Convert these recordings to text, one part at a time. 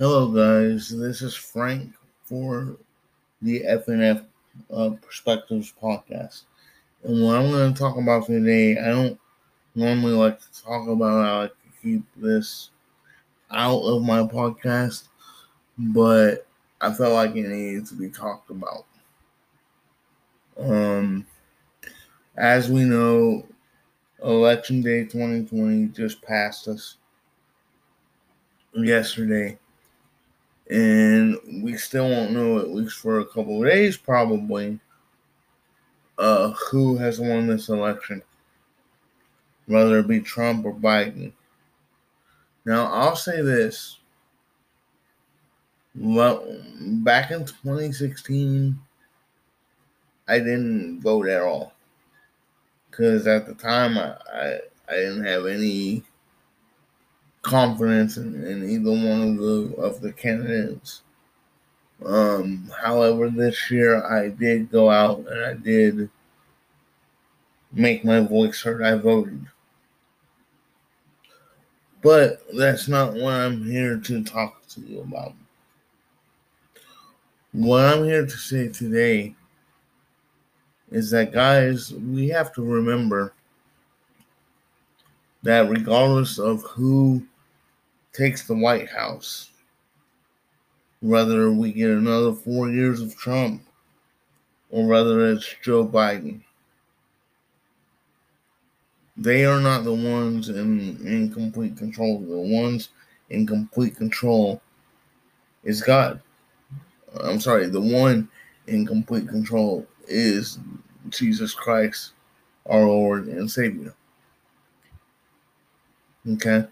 Hello, guys. This is Frank for the FNF uh, Perspectives podcast. And what I'm going to talk about today, I don't normally like to talk about. I like to keep this out of my podcast, but I felt like it needed to be talked about. Um, as we know, Election Day 2020 just passed us yesterday and we still won't know at least for a couple of days probably uh, who has won this election, whether it be Trump or Biden. Now I'll say this: well, back in 2016, I didn't vote at all because at the time I, I, I didn't have any confidence in, in either one of the of the candidates. Um, however, this year I did go out and I did make my voice heard. I voted. But that's not what I'm here to talk to you about. What I'm here to say today is that, guys, we have to remember that regardless of who takes the White House. Whether we get another four years of Trump or whether it's Joe Biden. They are not the ones in, in complete control. The ones in complete control is God. I'm sorry, the one in complete control is Jesus Christ, our Lord and Savior. Okay?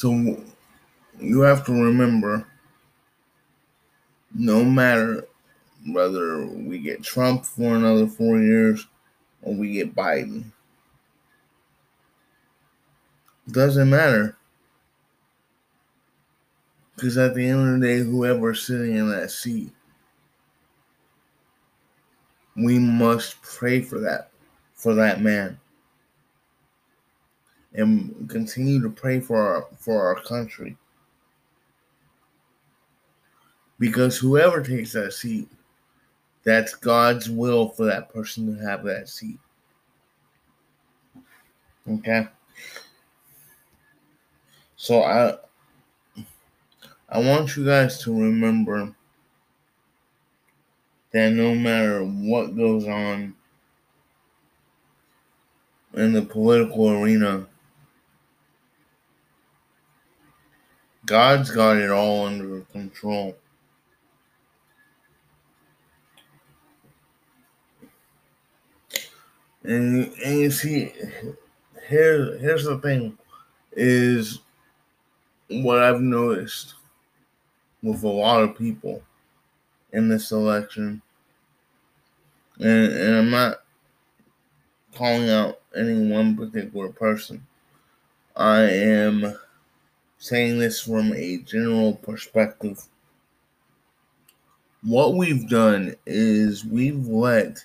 So you have to remember no matter whether we get Trump for another four years or we get Biden, doesn't matter. Because at the end of the day, whoever's sitting in that seat, we must pray for that, for that man and continue to pray for our for our country. Because whoever takes that seat, that's God's will for that person to have that seat. Okay? So I I want you guys to remember that no matter what goes on in the political arena, God's got it all under control. And, and you see, here, here's the thing is what I've noticed with a lot of people in this election. And, and I'm not calling out any one particular person. I am saying this from a general perspective. What we've done is we've let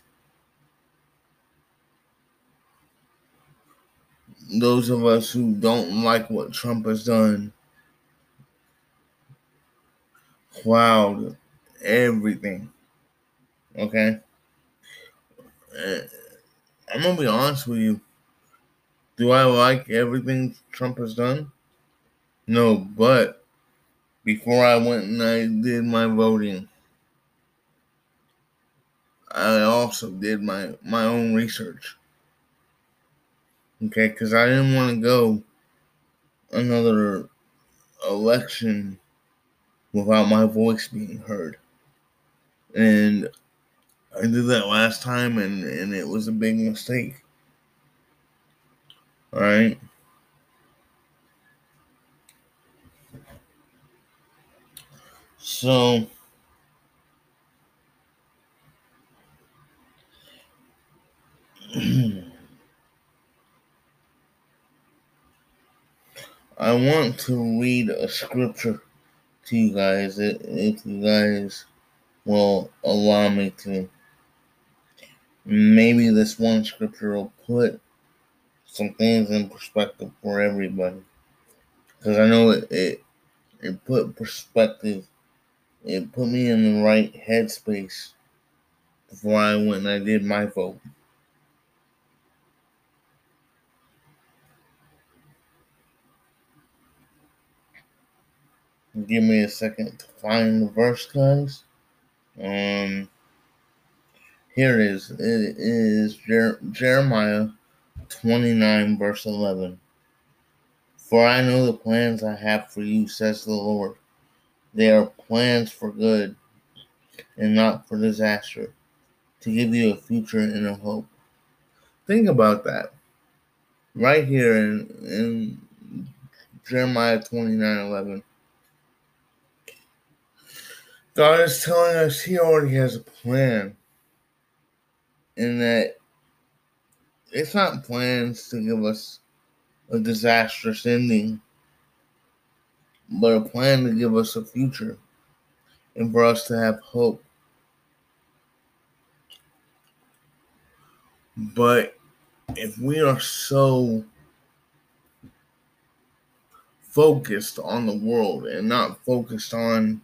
those of us who don't like what Trump has done cloud everything. Okay? Uh, I'm gonna be honest with you. Do I like everything Trump has done? No, but before I went and I did my voting, I also did my, my own research. Okay, because I didn't want to go another election without my voice being heard. And I did that last time and, and it was a big mistake. Alright. So I want to read a scripture to you guys if you guys will allow me to. Maybe this one scripture will put some things in perspective for everybody. because I know it, it it put perspective. It put me in the right headspace before I went and I did my vote. Give me a second to find the verse, guys. Um, here it is. It is Jer- Jeremiah 29, verse 11. For I know the plans I have for you, says the Lord. They are plans for good and not for disaster, to give you a future and a hope. Think about that. Right here in, in Jeremiah 29 11. God is telling us He already has a plan, and that it's not plans to give us a disastrous ending, but a plan to give us a future and for us to have hope. But if we are so focused on the world and not focused on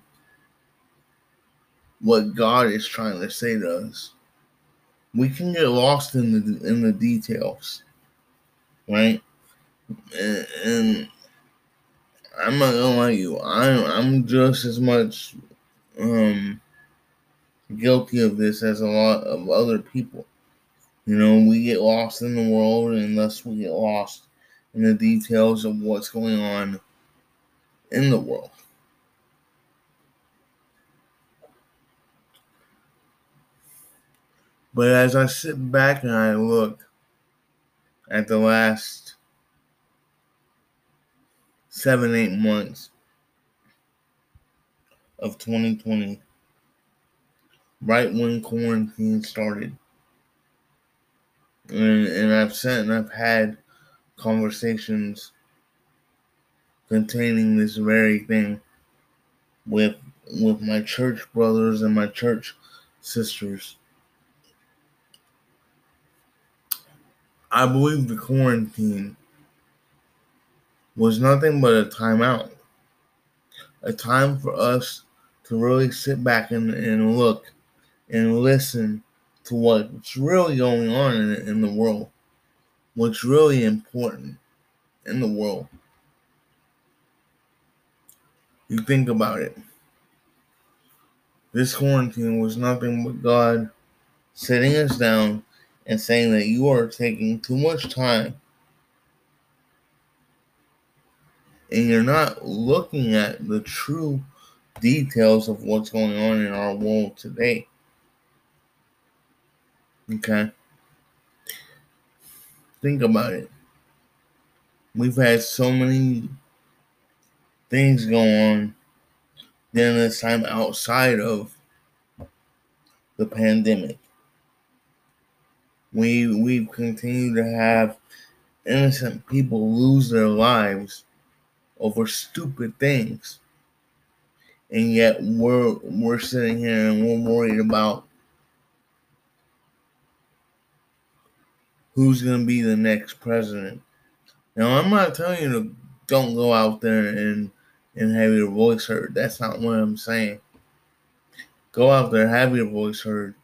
what God is trying to say to us. We can get lost in the in the details, right? And, and I'm not gonna lie to you, I'm I'm just as much um guilty of this as a lot of other people. You know, we get lost in the world and thus we get lost in the details of what's going on in the world. But as I sit back and I look at the last seven, eight months of 2020, right when quarantine started, and, and I've sat and I've had conversations containing this very thing with with my church brothers and my church sisters. I believe the quarantine was nothing but a timeout. A time for us to really sit back and, and look and listen to what's really going on in, in the world, what's really important in the world. You think about it. This quarantine was nothing but God sitting us down and saying that you are taking too much time and you're not looking at the true details of what's going on in our world today. Okay? Think about it. We've had so many things go on during this time outside of the pandemic we we've continued to have innocent people lose their lives over stupid things. And yet we're we're sitting here and we're worried about who's gonna be the next president. Now I'm not telling you to don't go out there and and have your voice heard. That's not what I'm saying. Go out there, have your voice heard.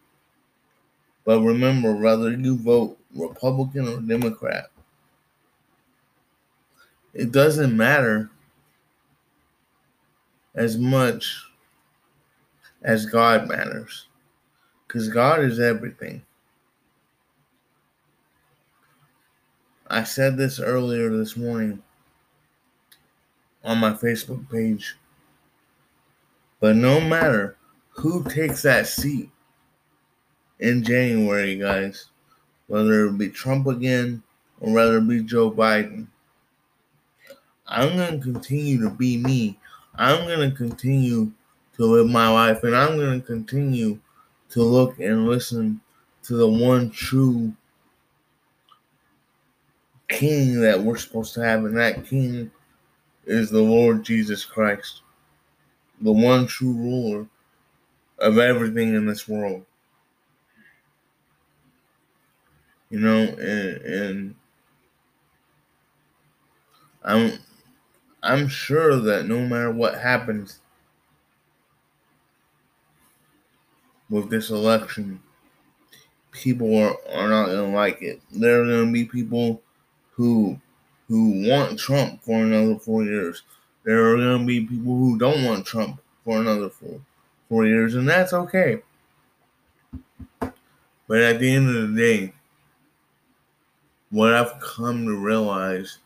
But remember, whether you vote Republican or Democrat, it doesn't matter as much as God matters. Because God is everything. I said this earlier this morning on my Facebook page. But no matter who takes that seat, in January, guys, whether it be Trump again or whether it be Joe Biden. I'm to continue to be me. I'm to continue to live my life and I'm to continue to look and listen to the one true king that we're supposed to have, and that king is the Lord Jesus Christ, the one true ruler of everything in this world. you know, and, and I'm I'm sure that no matter what happens with this election, people are, are not to like it. There are to be people who who want Trump for another four years. There are to be people who don't want Trump for another four, four years, and that's okay. But at the end of the day, what I've come to realize,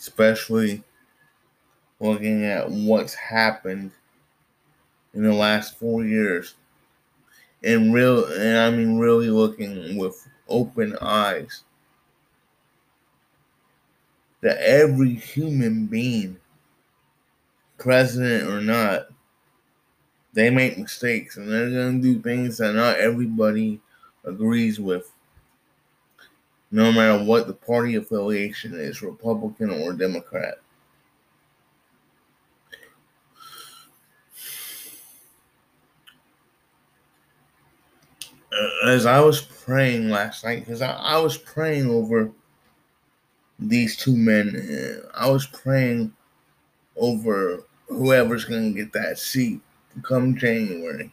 especially looking at what's happened in the last four years, and real, and I mean really looking with open eyes, that every human being, president or not, they make mistakes and they're to do things that not everybody agrees with, no matter what the party affiliation is Republican or Democrat. Uh, as I was praying last night, because I, I was praying over these two men, uh, I was praying over whoever's going to get that seat come January.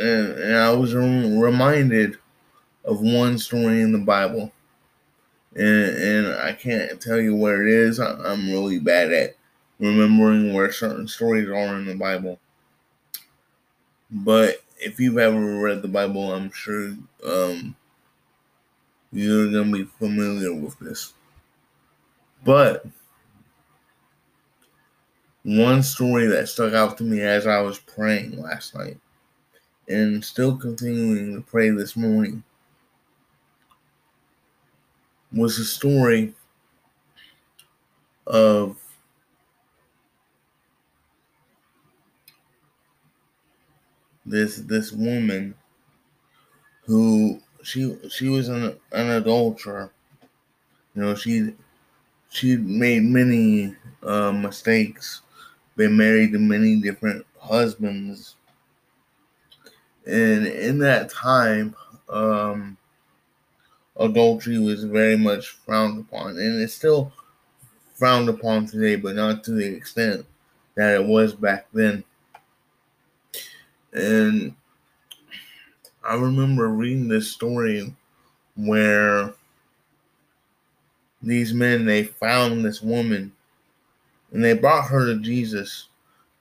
And, and I was reminded of one story in the Bible. And, and I can't tell you where it is. I, I'm really bad at remembering where certain stories are in the Bible. But if you've ever read the Bible, I'm sure um, you're to be familiar with this. But one story that stuck out to me as I was praying last night and still continuing to pray this morning was a story of this this woman who she she was an, an adulterer. You know, she she made many uh, mistakes been married to many different husbands. And in that time, um, adultery was very much frowned upon. And it's still frowned upon today, but not to the extent that it was back then. And I remember reading this story where these men they found this woman and they brought her to Jesus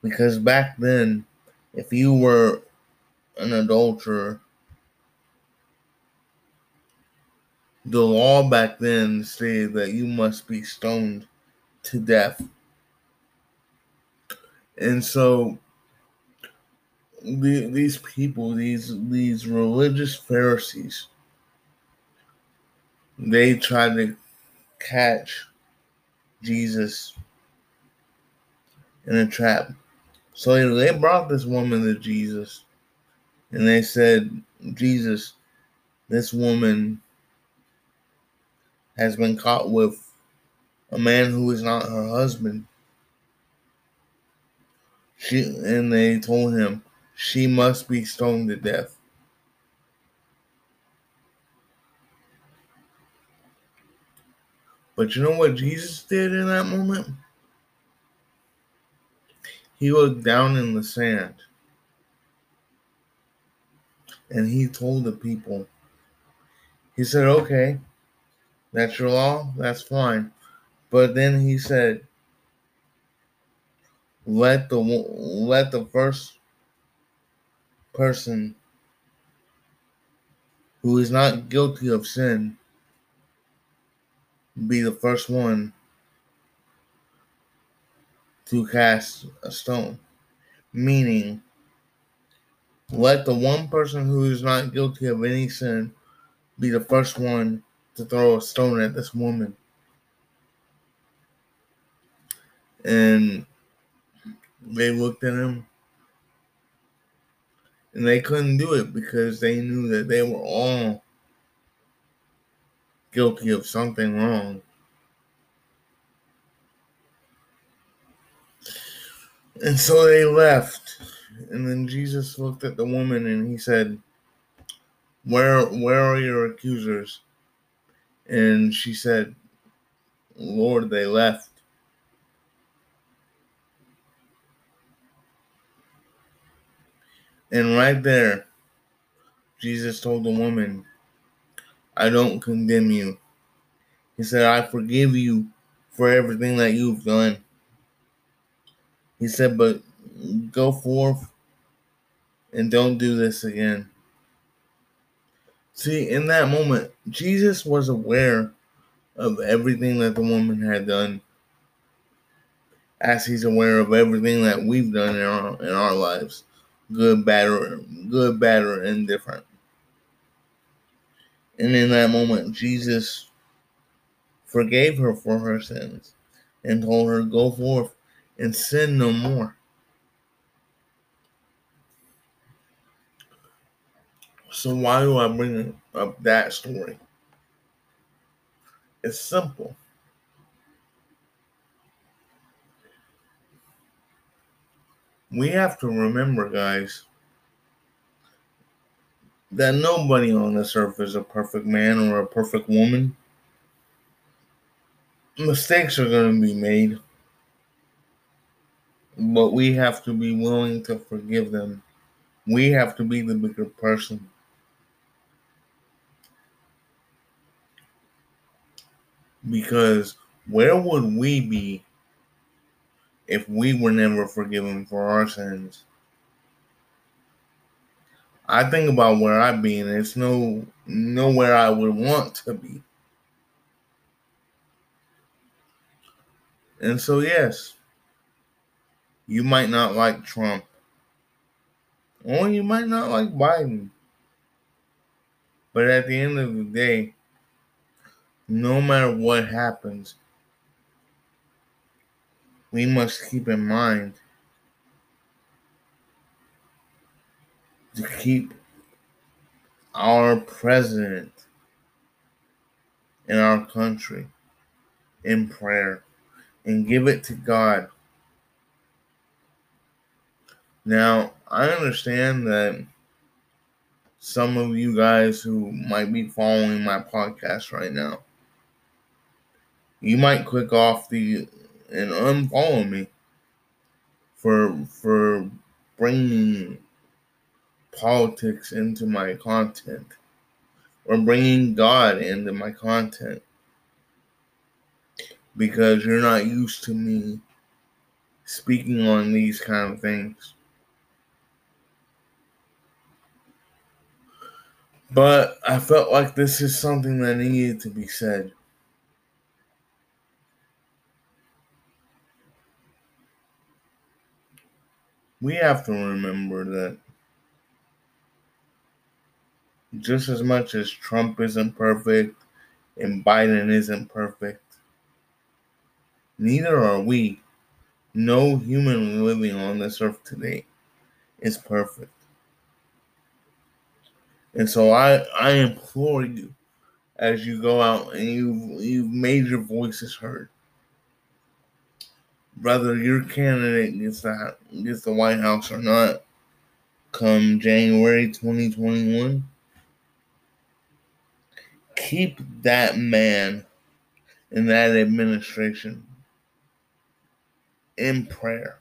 because back then, if you were an adulterer, the law back then stated that you must be stoned to death. And so the, these people, these these religious Pharisees, they tried to catch Jesus in a trap. So they brought this woman to Jesus and they said, Jesus, this woman has been caught with a man who is not her husband. She and they told him she must be stoned to death. But you know what Jesus did in that moment? He looked down in the sand and he told the people, he said, okay, that's your law, that's fine. But then he said, let the let the first person who is not guilty of sin be the first one to cast a stone. Meaning, let the one person who is not guilty of any sin be the first one to throw a stone at this woman. And they looked at him and they couldn't do it because they knew that they were all guilty of something wrong. And so they left. And then Jesus looked at the woman and he said, Where where are your accusers? And she said, Lord, they left. And right there, Jesus told the woman, I don't condemn you. He said, I forgive you for everything that you've done. He said, but go forth and don't do this again. See, in that moment, Jesus was aware of everything that the woman had done, as he's aware of everything that we've done in our, in our lives good, bad, or good, bad, or indifferent. And in that moment, Jesus forgave her for her sins and told her, Go forth and sin no more. So, why do I bring up that story? It's simple. We have to remember, guys, that nobody on this earth is a perfect man or a perfect woman. Mistakes are going to be made, but we have to be willing to forgive them. We have to be the bigger person. Because where would we be if we were never forgiven for our sins? I think about where I've been. It's no nowhere I would want to be. And so yes, you might not like Trump. Or you might not like Biden. But at the end of the day, no matter what happens, we must keep in mind to keep our president in our country in prayer and give it to God. Now, I understand that some of you guys who might be following my podcast right now you might click off the and unfollow me for for bringing politics into my content or bringing God into my content because you're not used to me speaking on these kind of things. But I felt like this is something that needed to be said. We have to remember that just as much as Trump isn't perfect and Biden isn't perfect, neither are we. No human living on this earth today is perfect. And so I, I implore you as you go out and you've, you've made your voices heard whether your candidate gets the gets the White House or not come January 2021 keep that man and that administration in prayer.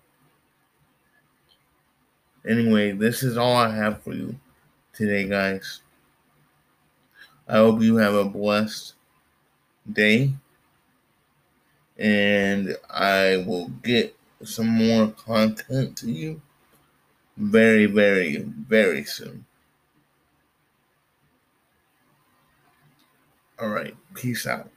Anyway, this is all I have for you today, guys. I hope you have a blessed day and I will get some more content to you very, very, very soon. All right, peace out.